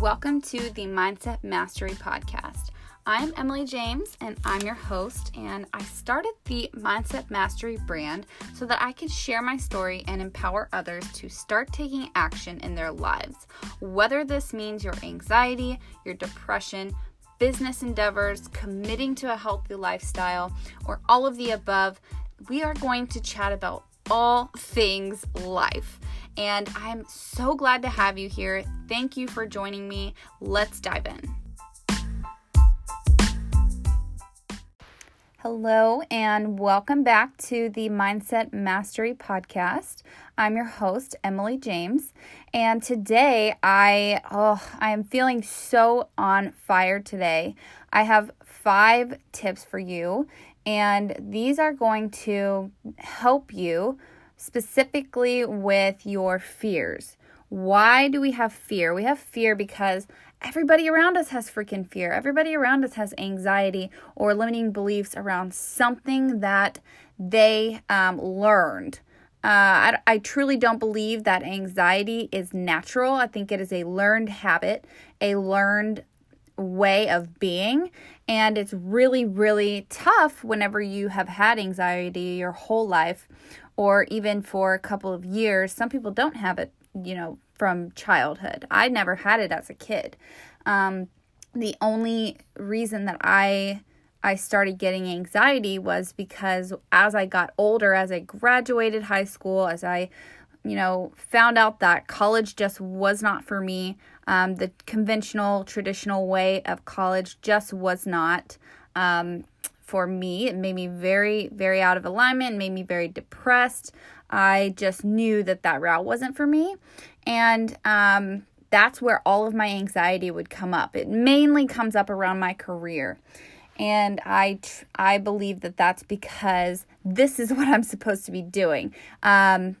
Welcome to the Mindset Mastery Podcast. I'm Emily James and I'm your host, and I started the Mindset Mastery brand so that I could share my story and empower others to start taking action in their lives. Whether this means your anxiety, your depression, business endeavors, committing to a healthy lifestyle, or all of the above, we are going to chat about all things life. And I'm so glad to have you here. Thank you for joining me. Let's dive in. Hello, and welcome back to the Mindset Mastery Podcast. I'm your host, Emily James, and today I oh, I am feeling so on fire today. I have five tips for you, and these are going to help you specifically with your fears. Why do we have fear? We have fear because everybody around us has freaking fear. Everybody around us has anxiety or limiting beliefs around something that they um, learned. Uh, I, I truly don't believe that anxiety is natural. I think it is a learned habit, a learned way of being. And it's really, really tough whenever you have had anxiety your whole life or even for a couple of years. Some people don't have it, you know, from childhood. I never had it as a kid. Um, the only reason that I I started getting anxiety was because as I got older, as I graduated high school, as I you know, found out that college just was not for me. Um, the conventional, traditional way of college just was not um, for me. It made me very, very out of alignment, made me very depressed. I just knew that that route wasn't for me. And um, that's where all of my anxiety would come up. It mainly comes up around my career. And I, I believe that that's because this is what I'm supposed to be doing. Um,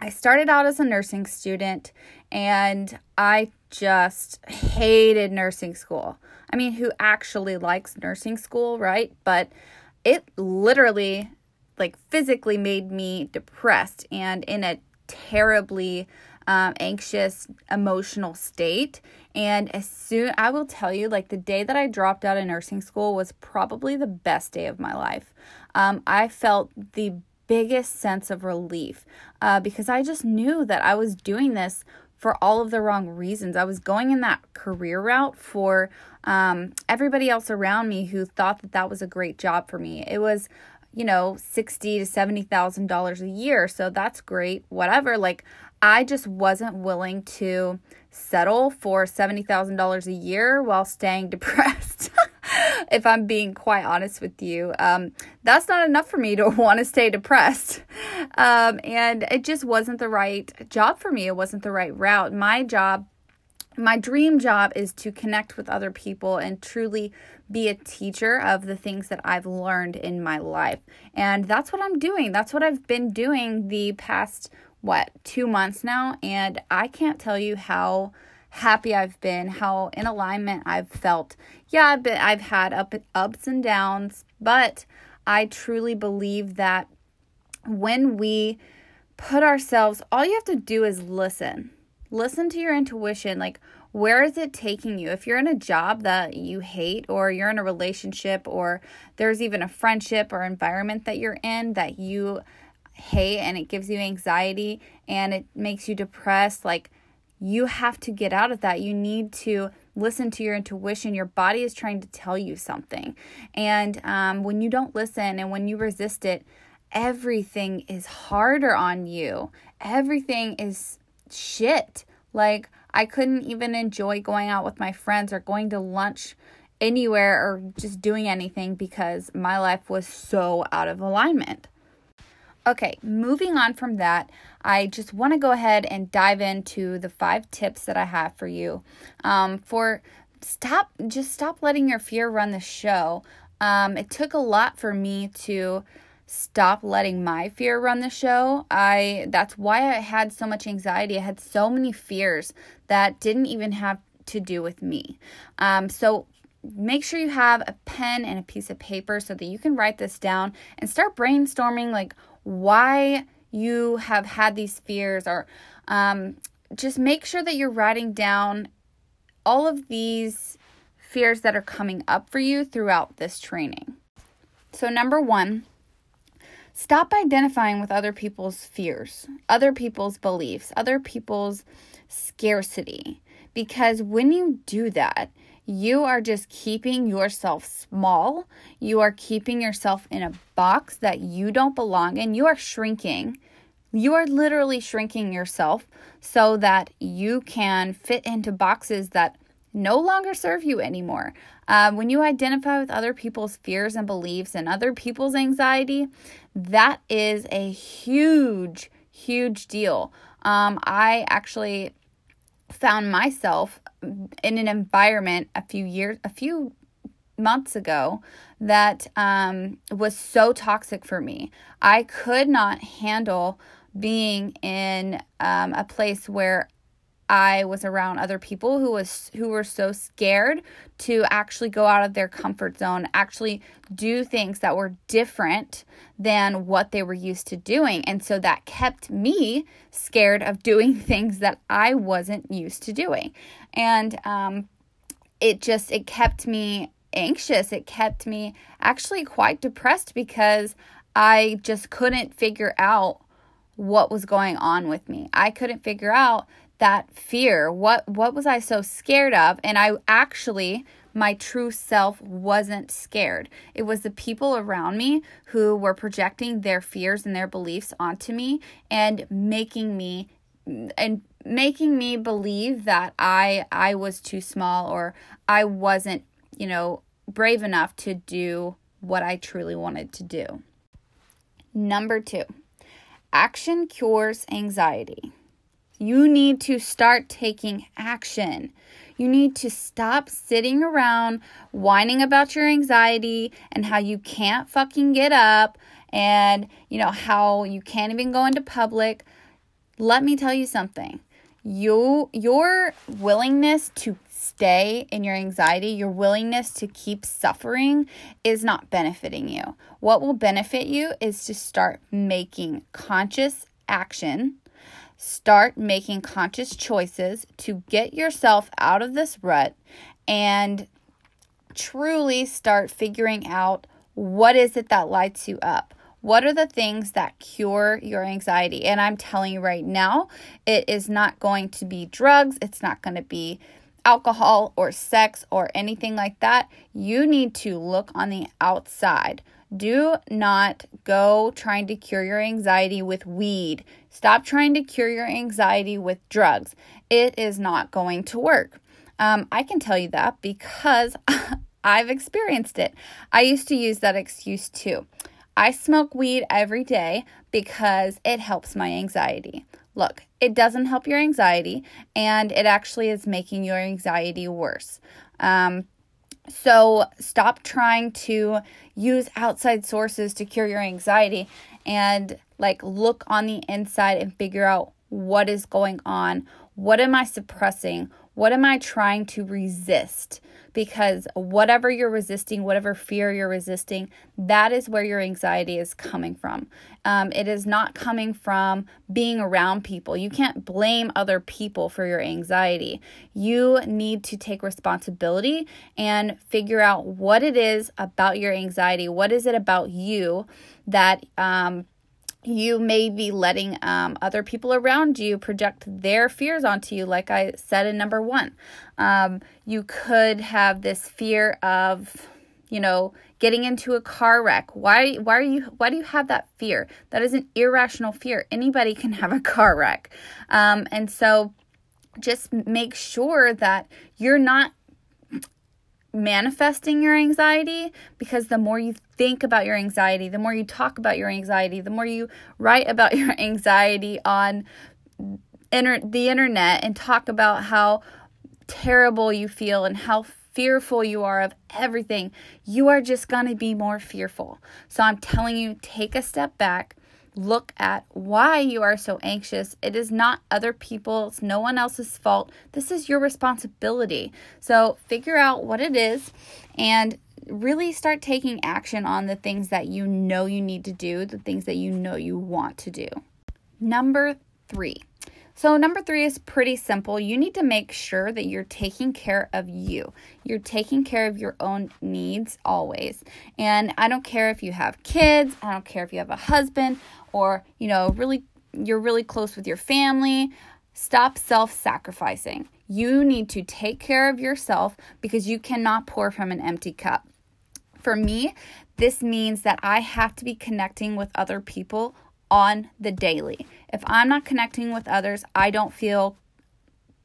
I started out as a nursing student and I just hated nursing school. I mean, who actually likes nursing school, right? But it literally, like, physically made me depressed and in a terribly um, anxious, emotional state. And as soon, I will tell you, like, the day that I dropped out of nursing school was probably the best day of my life. Um, I felt the biggest sense of relief uh, because I just knew that I was doing this for all of the wrong reasons. I was going in that career route for um, everybody else around me who thought that that was a great job for me. It was, you know, sixty to seventy thousand dollars a year, so that's great. Whatever. Like I just wasn't willing to settle for seventy thousand dollars a year while staying depressed. if I'm being quite honest with you. Um, that's not enough for me to want to stay depressed. Um, and it just wasn't the right job for me. It wasn't the right route. My job, my dream job is to connect with other people and truly be a teacher of the things that I've learned in my life. And that's what I'm doing. That's what I've been doing the past, what, two months now. And I can't tell you how happy I've been, how in alignment I've felt. Yeah, been, I've had up ups and downs, but I truly believe that when we put ourselves, all you have to do is listen. Listen to your intuition. Like, where is it taking you? If you're in a job that you hate, or you're in a relationship, or there's even a friendship or environment that you're in that you hate and it gives you anxiety and it makes you depressed, like, you have to get out of that. You need to listen to your intuition. Your body is trying to tell you something. And um, when you don't listen and when you resist it, everything is harder on you. Everything is shit. Like, I couldn't even enjoy going out with my friends or going to lunch anywhere or just doing anything because my life was so out of alignment. Okay, moving on from that, I just want to go ahead and dive into the five tips that I have for you. Um, for stop, just stop letting your fear run the show. Um, it took a lot for me to stop letting my fear run the show. I that's why I had so much anxiety. I had so many fears that didn't even have to do with me. Um, so make sure you have a pen and a piece of paper so that you can write this down and start brainstorming like why you have had these fears or um, just make sure that you're writing down all of these fears that are coming up for you throughout this training. So, number one, stop identifying with other people's fears, other people's beliefs, other people's scarcity. Because when you do that, you are just keeping yourself small. You are keeping yourself in a box that you don't belong in. You are shrinking. You are literally shrinking yourself so that you can fit into boxes that no longer serve you anymore. Uh, when you identify with other people's fears and beliefs and other people's anxiety, that is a huge, huge deal. Um, I actually found myself in an environment a few years, a few months ago that um, was so toxic for me. I could not handle being in um, a place where I was around other people who was who were so scared to actually go out of their comfort zone, actually do things that were different than what they were used to doing. And so that kept me scared of doing things that I wasn't used to doing. And um, it just it kept me anxious. It kept me actually quite depressed because I just couldn't figure out what was going on with me. I couldn't figure out that fear. What what was I so scared of? And I actually my true self wasn't scared. It was the people around me who were projecting their fears and their beliefs onto me and making me and making me believe that I I was too small or I wasn't, you know, brave enough to do what I truly wanted to do. Number 2. Action cures anxiety. You need to start taking action. You need to stop sitting around whining about your anxiety and how you can't fucking get up and, you know, how you can't even go into public. Let me tell you something. You your willingness to stay in your anxiety, your willingness to keep suffering is not benefiting you. What will benefit you is to start making conscious action Start making conscious choices to get yourself out of this rut and truly start figuring out what is it that lights you up. What are the things that cure your anxiety? And I'm telling you right now, it is not going to be drugs, it's not going to be alcohol or sex or anything like that. You need to look on the outside. Do not go trying to cure your anxiety with weed. Stop trying to cure your anxiety with drugs. It is not going to work. Um, I can tell you that because I've experienced it. I used to use that excuse too. I smoke weed every day because it helps my anxiety. Look, it doesn't help your anxiety, and it actually is making your anxiety worse. Um, so stop trying to use outside sources to cure your anxiety and like look on the inside and figure out what is going on. What am I suppressing? What am I trying to resist? Because whatever you're resisting, whatever fear you're resisting, that is where your anxiety is coming from. Um, it is not coming from being around people. You can't blame other people for your anxiety. You need to take responsibility and figure out what it is about your anxiety. What is it about you that um, you may be letting um, other people around you project their fears onto you, like I said in number one. Um, you could have this fear of, you know, getting into a car wreck. Why? Why are you? Why do you have that fear? That is an irrational fear. Anybody can have a car wreck, um, and so just make sure that you're not manifesting your anxiety because the more you think about your anxiety, the more you talk about your anxiety, the more you write about your anxiety on inter- the internet and talk about how terrible you feel and how fearful you are of everything, you are just going to be more fearful. So I'm telling you, take a step back, look at why you are so anxious. It is not other people's, no one else's fault. This is your responsibility. So figure out what it is and really start taking action on the things that you know you need to do, the things that you know you want to do. Number three, So, number three is pretty simple. You need to make sure that you're taking care of you. You're taking care of your own needs always. And I don't care if you have kids, I don't care if you have a husband, or, you know, really, you're really close with your family. Stop self sacrificing. You need to take care of yourself because you cannot pour from an empty cup. For me, this means that I have to be connecting with other people on the daily. If I'm not connecting with others, I don't feel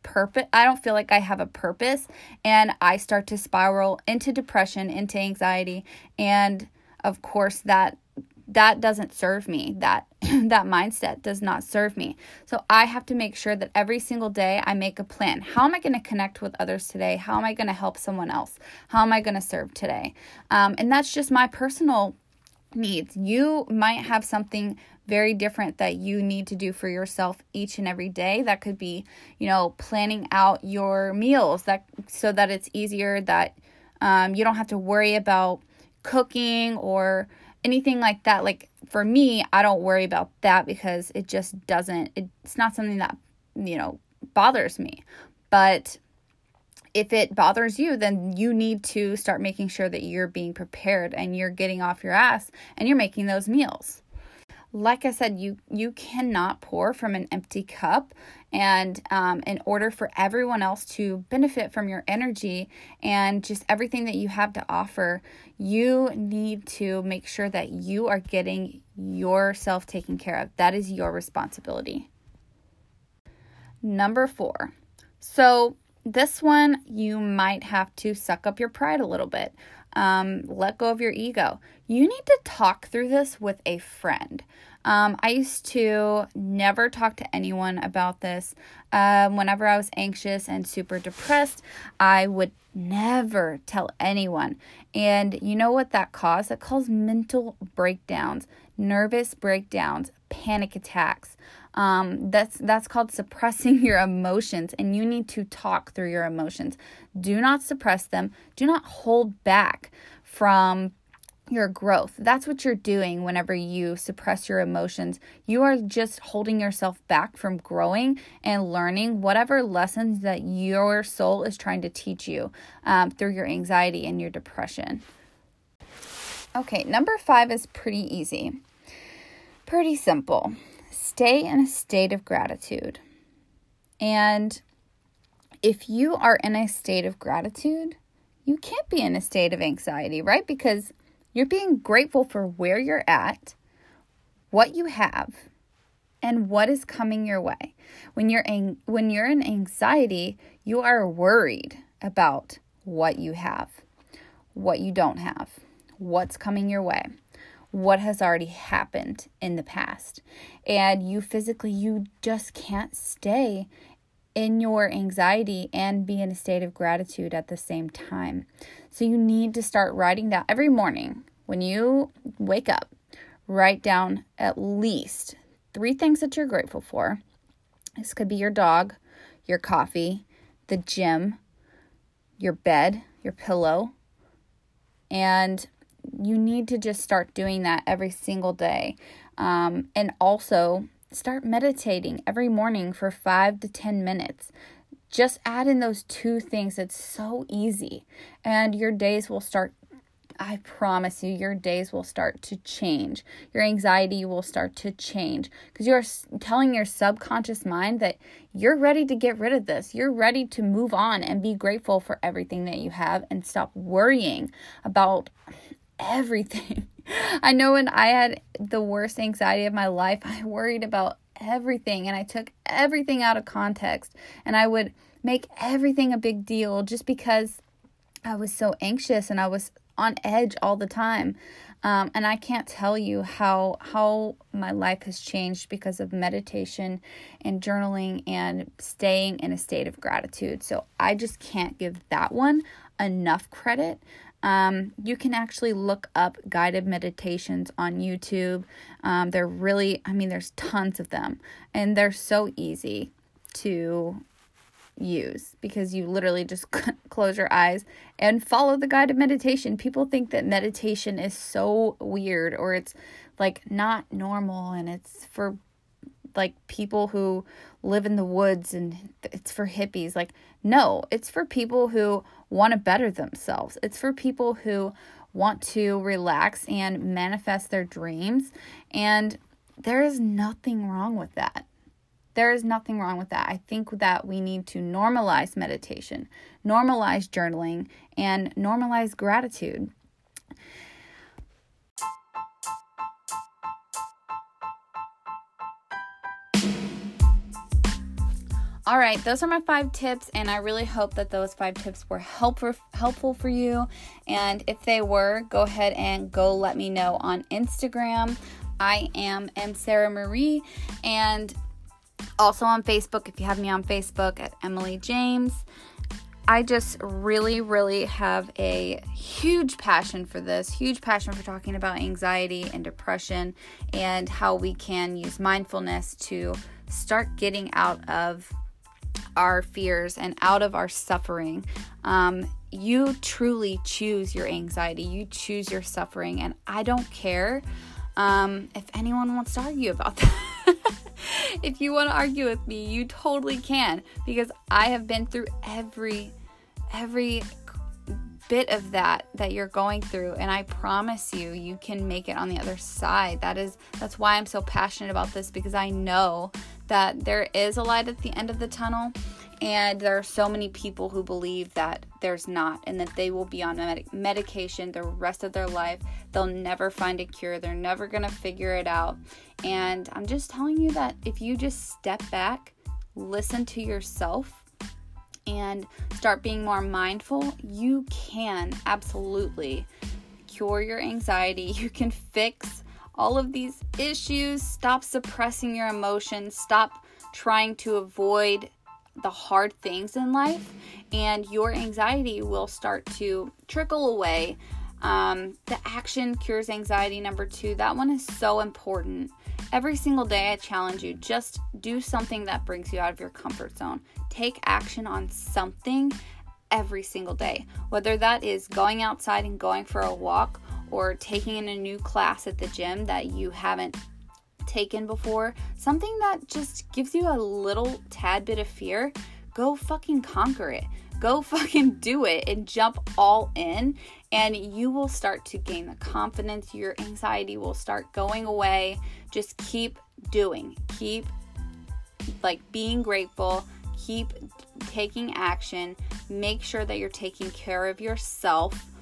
purpose I don't feel like I have a purpose and I start to spiral into depression, into anxiety, and of course that that doesn't serve me. That that mindset does not serve me. So I have to make sure that every single day I make a plan. How am I going to connect with others today? How am I going to help someone else? How am I going to serve today? Um, and that's just my personal needs. You might have something very different that you need to do for yourself each and every day. That could be, you know, planning out your meals that so that it's easier that um, you don't have to worry about cooking or anything like that. Like for me, I don't worry about that because it just doesn't. It's not something that you know bothers me. But if it bothers you, then you need to start making sure that you're being prepared and you're getting off your ass and you're making those meals. Like I said, you you cannot pour from an empty cup, and um, in order for everyone else to benefit from your energy and just everything that you have to offer, you need to make sure that you are getting yourself taken care of. That is your responsibility. Number four. So this one, you might have to suck up your pride a little bit. Um, let go of your ego. You need to talk through this with a friend. Um, I used to never talk to anyone about this. Um, whenever I was anxious and super depressed, I would never tell anyone. And you know what that caused? That caused mental breakdowns, nervous breakdowns, panic attacks. Um, that's that's called suppressing your emotions, and you need to talk through your emotions. Do not suppress them. Do not hold back from your growth. That's what you're doing whenever you suppress your emotions. You are just holding yourself back from growing and learning whatever lessons that your soul is trying to teach you um, through your anxiety and your depression. Okay, number five is pretty easy, pretty simple stay in a state of gratitude. And if you are in a state of gratitude, you can't be in a state of anxiety, right? Because you're being grateful for where you're at, what you have, and what is coming your way. When you're when you're in anxiety, you are worried about what you have, what you don't have, what's coming your way what has already happened in the past. And you physically, you just can't stay in your anxiety and be in a state of gratitude at the same time. So you need to start writing down every morning when you wake up, write down at least three things that you're grateful for. This could be your dog, your coffee, the gym, your bed, your pillow, and you need to just start doing that every single day. Um, and also start meditating every morning for five to 10 minutes. Just add in those two things. It's so easy. And your days will start I promise you, your days will start to change. Your anxiety will start to change because you are telling your subconscious mind that you're ready to get rid of this. You're ready to move on and be grateful for everything that you have and stop worrying about everything. I know when I had the worst anxiety of my life, I worried about everything and I took everything out of context and I would make everything a big deal just because I was so anxious and I was on edge all the time. Um, and I can't tell you how how my life has changed because of meditation and journaling and staying in a state of gratitude. So I just can't give that one enough credit. Um, you can actually look up guided meditations on YouTube. Um, they're really, I mean, there's tons of them, and they're so easy to use because you literally just close your eyes and follow the guided meditation. People think that meditation is so weird or it's like not normal and it's for like people who live in the woods and it's for hippies. Like, no, it's for people who want to better themselves. It's for people who want to relax and manifest their dreams. And there is nothing wrong with that. There is nothing wrong with that. I think that we need to normalize meditation, normalize journaling, and normalize gratitude. All right, those are my five tips, and I really hope that those five tips were helpful helpful for you. And if they were, go ahead and go let me know on Instagram. I am M Sarah Marie, and also on Facebook. If you have me on Facebook at Emily James. I just really, really have a huge passion for this, huge passion for talking about anxiety and depression and how we can use mindfulness to start getting out of our fears and out of our suffering. Um, you truly choose your anxiety, you choose your suffering, and I don't care um, if anyone wants to argue about that. if you want to argue with me, you totally can because I have been through every every bit of that that you're going through and I promise you you can make it on the other side. That is that's why I'm so passionate about this because I know that there is a light at the end of the tunnel and there are so many people who believe that there's not and that they will be on med- medication the rest of their life. They'll never find a cure. They're never going to figure it out. And I'm just telling you that if you just step back, listen to yourself and start being more mindful, you can absolutely cure your anxiety. You can fix all of these issues. Stop suppressing your emotions. Stop trying to avoid the hard things in life, and your anxiety will start to trickle away. Um, the action cures anxiety, number two. That one is so important. Every single day, I challenge you just do something that brings you out of your comfort zone. Take action on something every single day, whether that is going outside and going for a walk or taking in a new class at the gym that you haven't taken before, something that just gives you a little tad bit of fear, go fucking conquer it. Go fucking do it and jump all in, and you will start to gain the confidence. Your anxiety will start going away. Just keep doing, keep like being grateful, keep taking action. Make sure that you're taking care of yourself.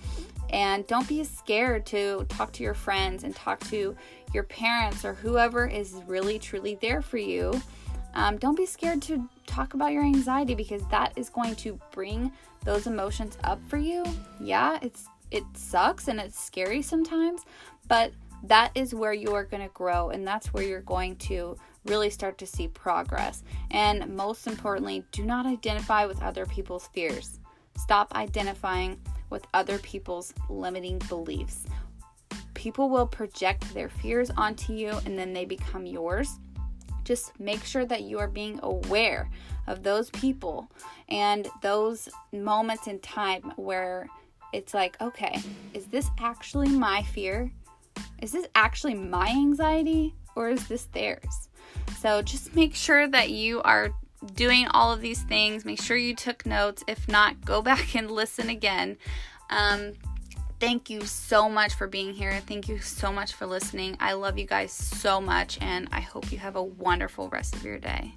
And don't be scared to talk to your friends and talk to your parents or whoever is really truly there for you. Um, don't be scared to talk about your anxiety because that is going to bring those emotions up for you. Yeah, it's it sucks and it's scary sometimes, but that is where you are going to grow and that's where you're going to really start to see progress. And most importantly, do not identify with other people's fears. Stop identifying with other people's limiting beliefs people will project their fears onto you and then they become yours. Just make sure that you are being aware of those people and those moments in time where it's like, okay, is this actually my fear? Is this actually my anxiety or is this theirs? So just make sure that you are doing all of these things. Make sure you took notes. If not, go back and listen again. Um, Thank you so much for being here. Thank you so much for listening. I love you guys so much, and I hope you have a wonderful rest of your day.